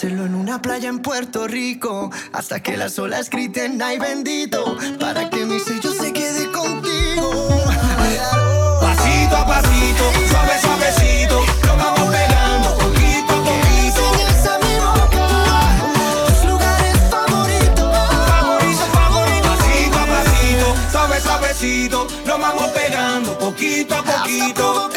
Hacerlo en una playa en Puerto Rico. Hasta que las olas griten, ay bendito. Para que mi sello se quede contigo. Pasito a pasito, suave, suavecito, lo vamos pegando poquito a poquito. Enseñas a mi boca tus lugares favoritos. Favorito, favorito, pasito a pasito, suave, suavecito, lo vamos pegando poquito a poquito.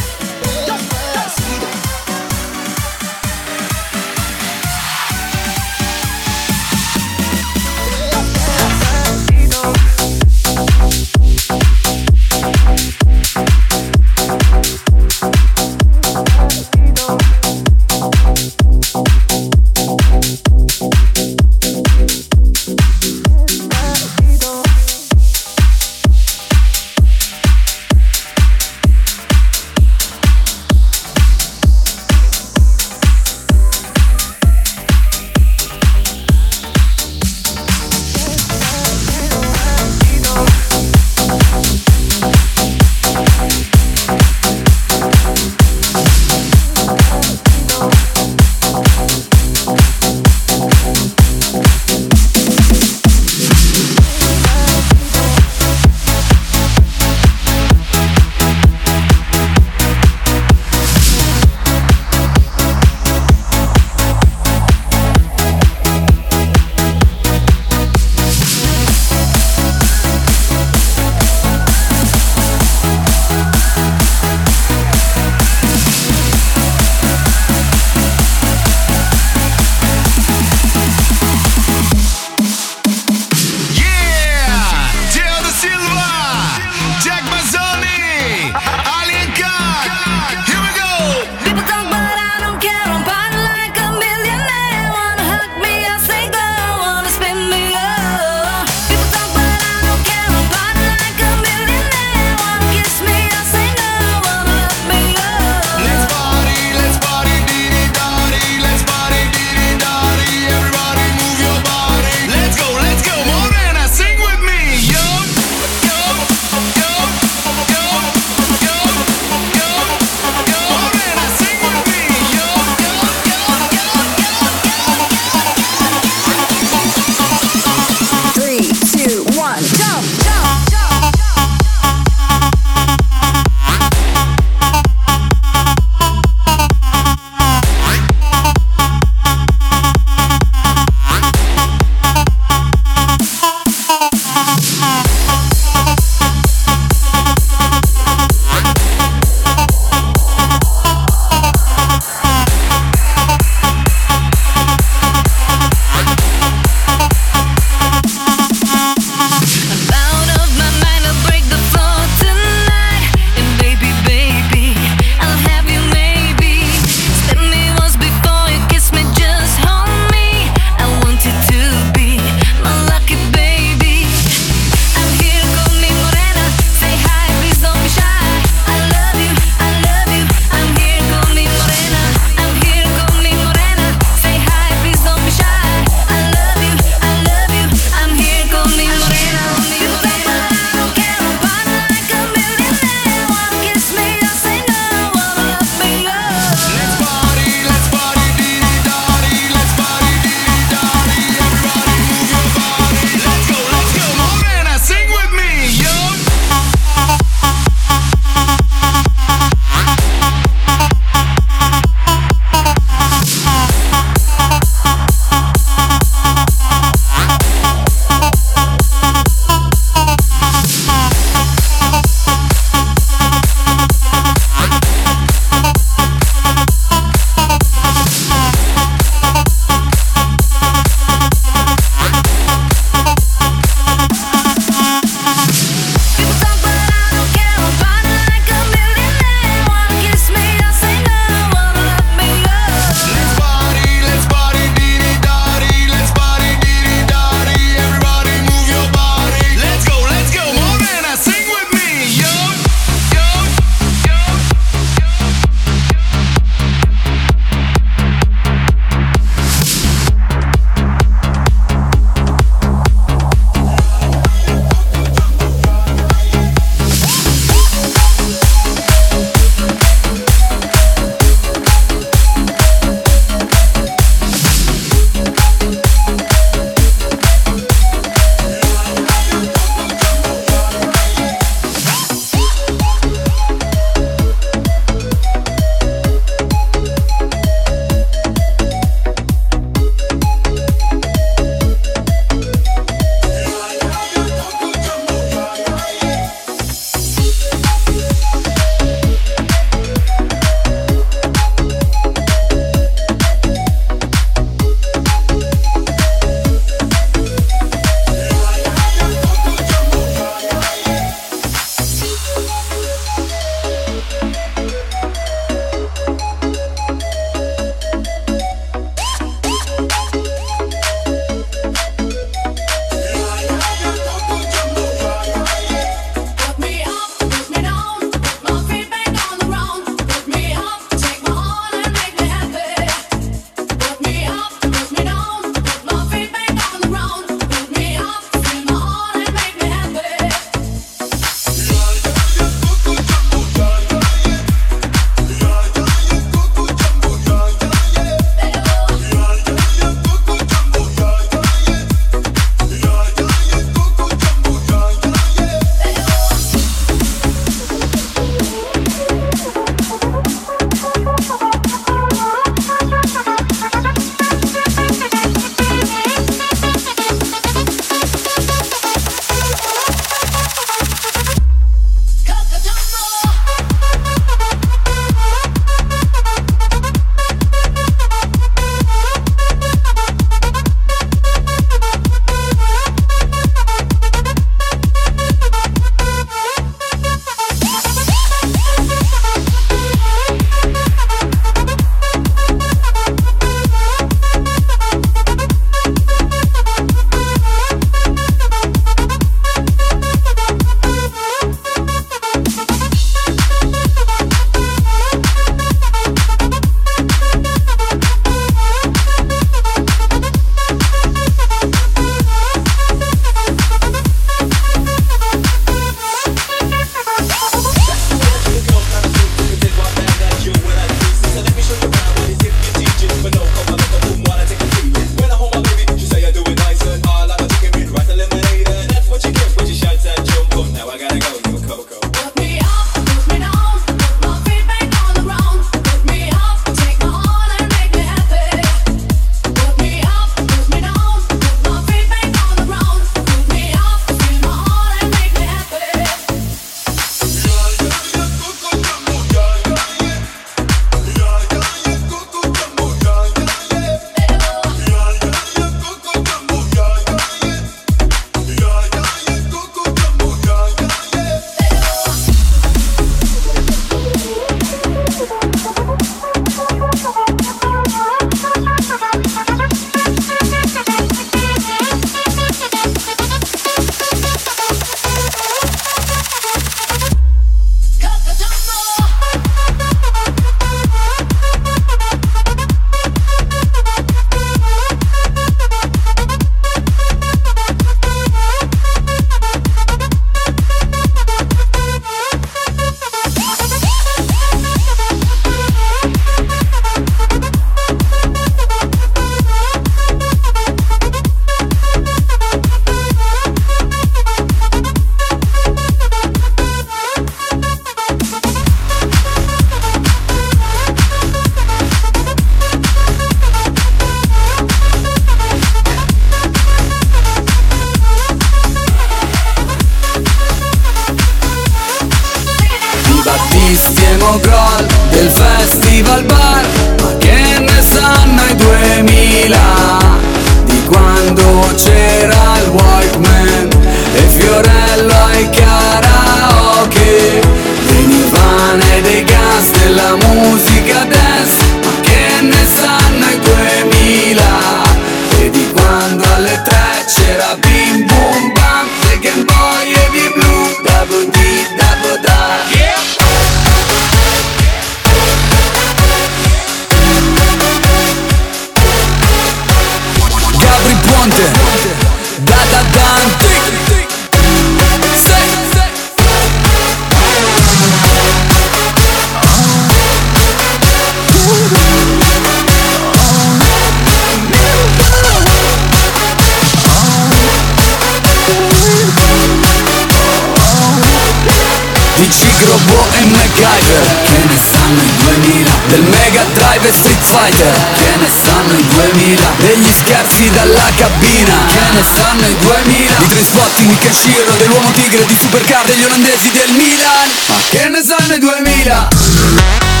DC Grobo e MacGyver. Che ne sanno i 2000 Del Mega Drive e Street Fighter? Che ne sanno i 2000 Degli scherzi dalla cabina? Che ne sanno i 2000 Di Trainspotting, Kenshiro, dell'uomo tigre Di Supercar, degli olandesi del Milan? Ma che ne sanno i 2000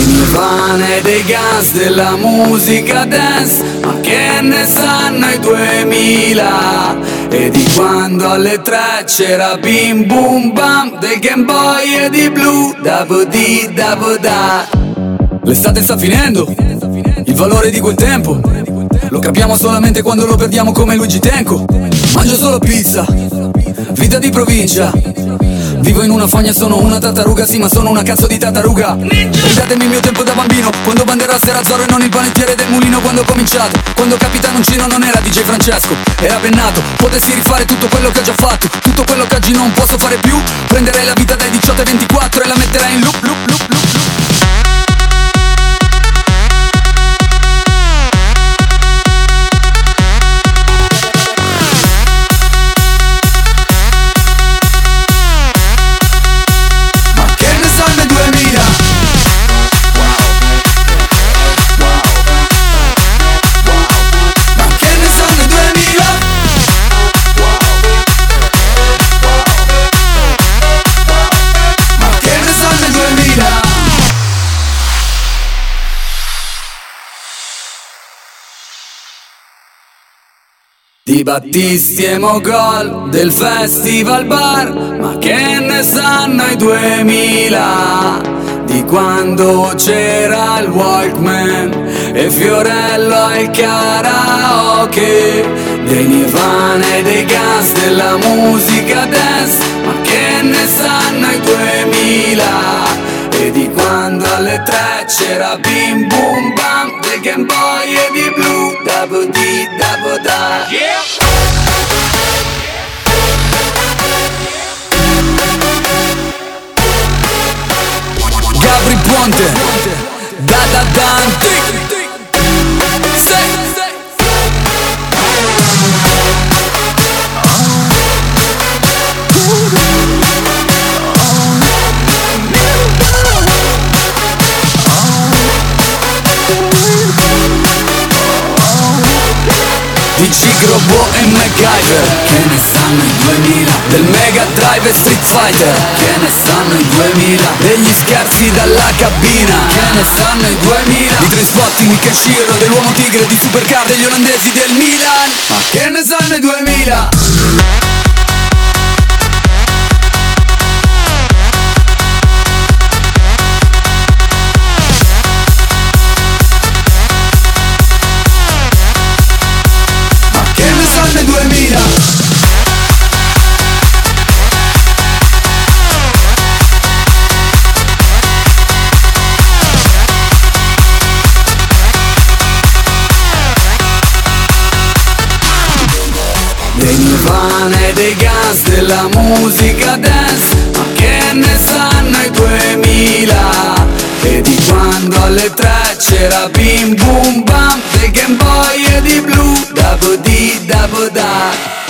Dei Nirvana e dei gas della musica dance Ma che ne sanno i 2000 E di quando alle tre c'era bim bum bam Dei Game Boy e di blu Dabo di dabo da. L'estate sta finendo Il valore di quel tempo Lo capiamo solamente quando lo perdiamo come Luigi Tenco. Mangio solo pizza Vita di provincia Vivo in una fogna, sono una tartaruga, sì ma sono una cazzo di tartaruga. Ridatemi il mio tempo da bambino Quando Banderas era Zorro e non il panettiere del mulino Quando ho cominciato, quando Capitano Cino non era DJ Francesco Era bennato, potessi rifare tutto quello che ho già fatto Tutto quello che oggi non posso fare più Prenderei la vita dai 18 ai 24 e la metterei in loop, loop, loop, loop Di Battisti e Mogol del festival bar Ma che ne sanno i 2000 Di quando c'era il Walkman E Fiorello al karaoke Dei Nirvana e dei gas della musica dance Ma che ne sanno i 2000 E di quando alle tre c'era bim bum bam Game Boy e di blu Double D, double da Gabri Ponte Da da dan Grobo e MacGyver. Che ne sanno i 2000 Del Mega Drive e Street Fighter? Che ne sanno i 2000 Degli scherzi dalla cabina? Che ne sanno i 2000 Di Trainspotting, Kenshiro, dell'uomo tigre Di Supercar, degli olandesi del Milan? Ma che ne sanno i 2000 Dei Nirvana e dei gas della musica dance Ma che ne sanno i 2000 E di quando alle tre c'era bim bum bam Dei Game Boy e di blu Dabo di dabo da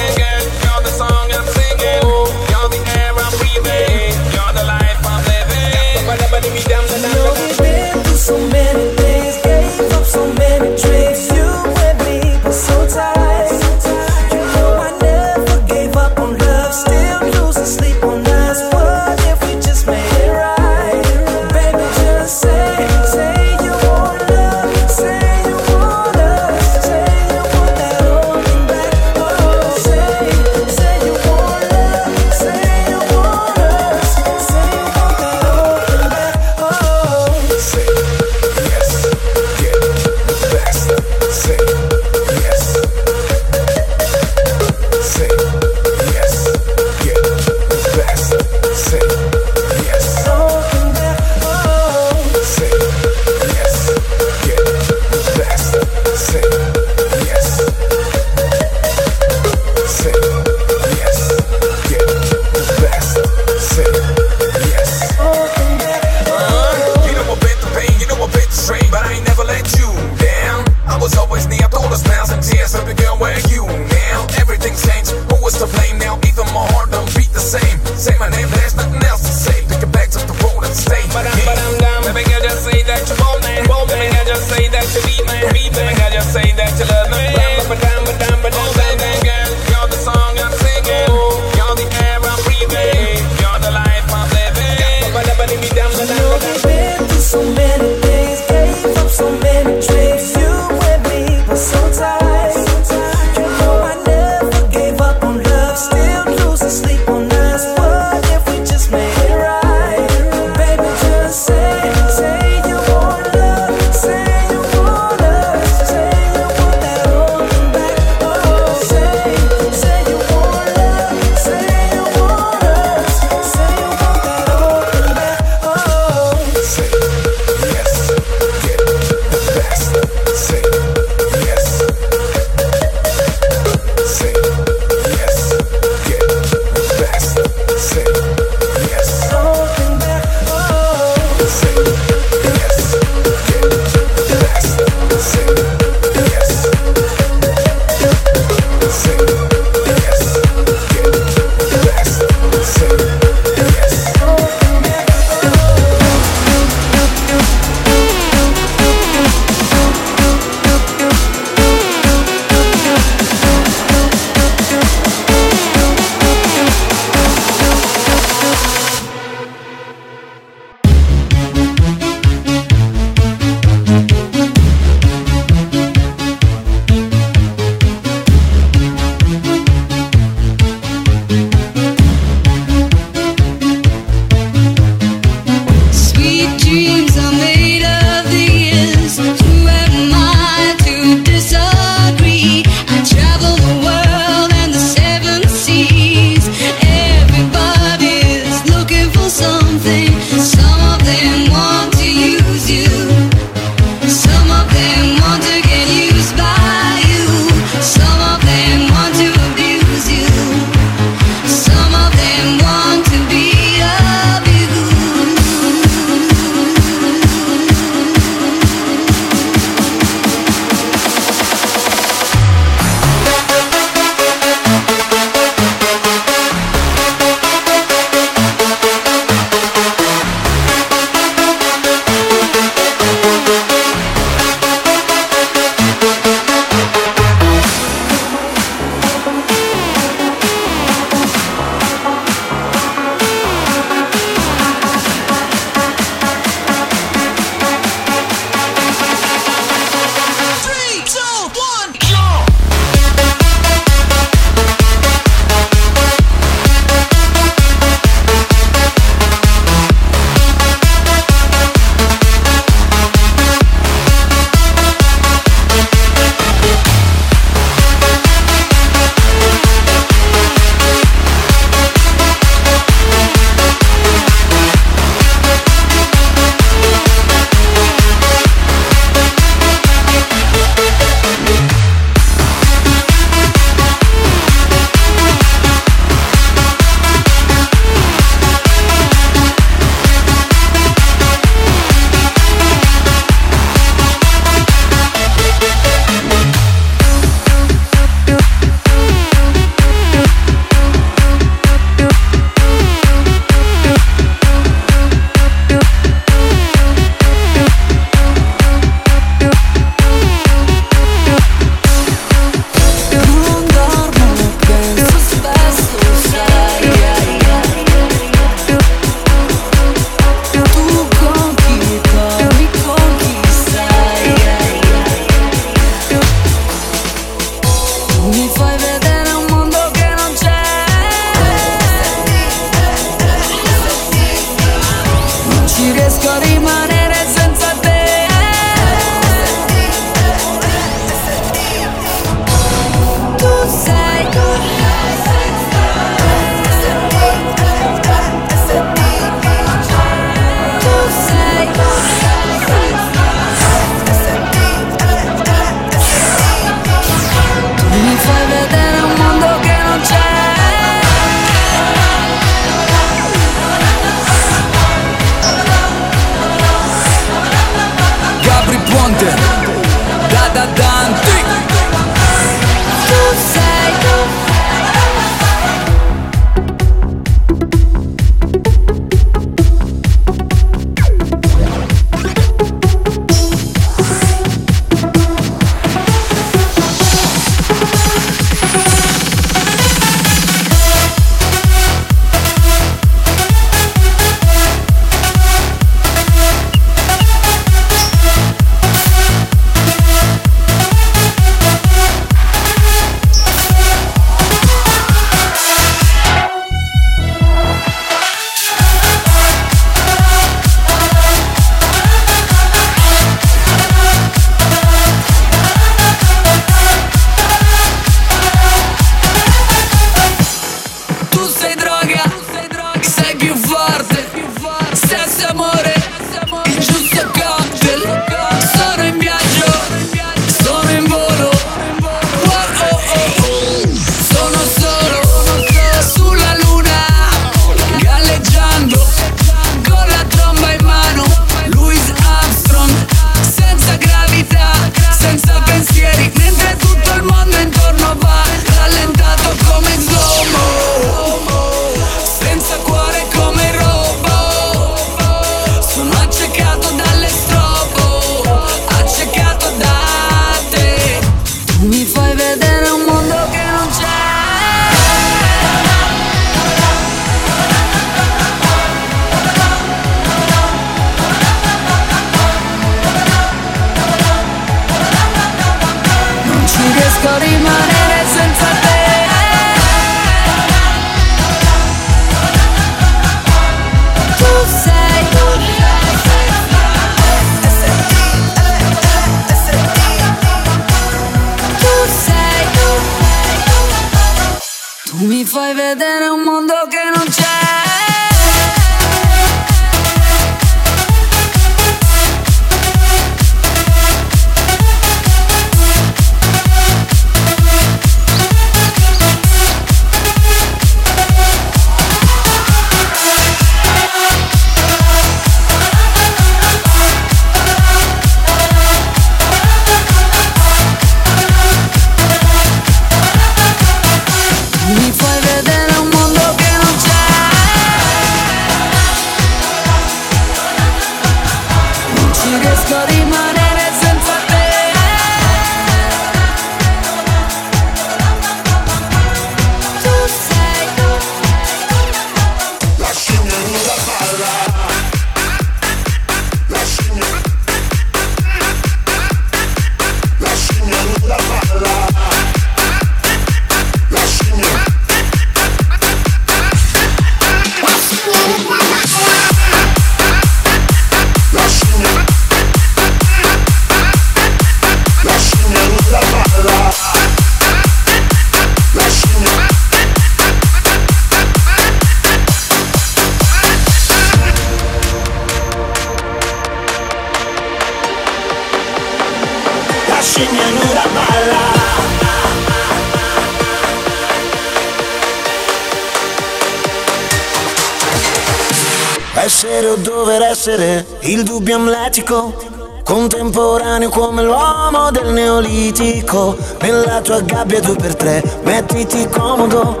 essere il dubbio amletico, contemporaneo come l'uomo del neolitico. Nella tua gabbia due per tre, mettiti comodo,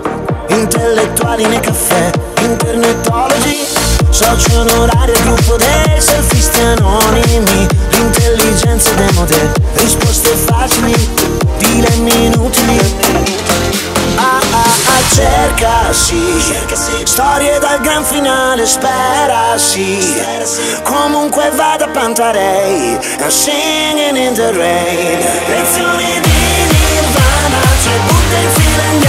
intellettuali nei caffè, internetologi, soci onorari al gruppo dei selfisti anonimi, l'intelligenza demode, risposte facili, dilemmi inutili cerca sì, storie dal gran finale spera sì, comunque vada Pantarei, I'm singing in the rain, lezioni di Nirvana, cioè c'è butta in fila in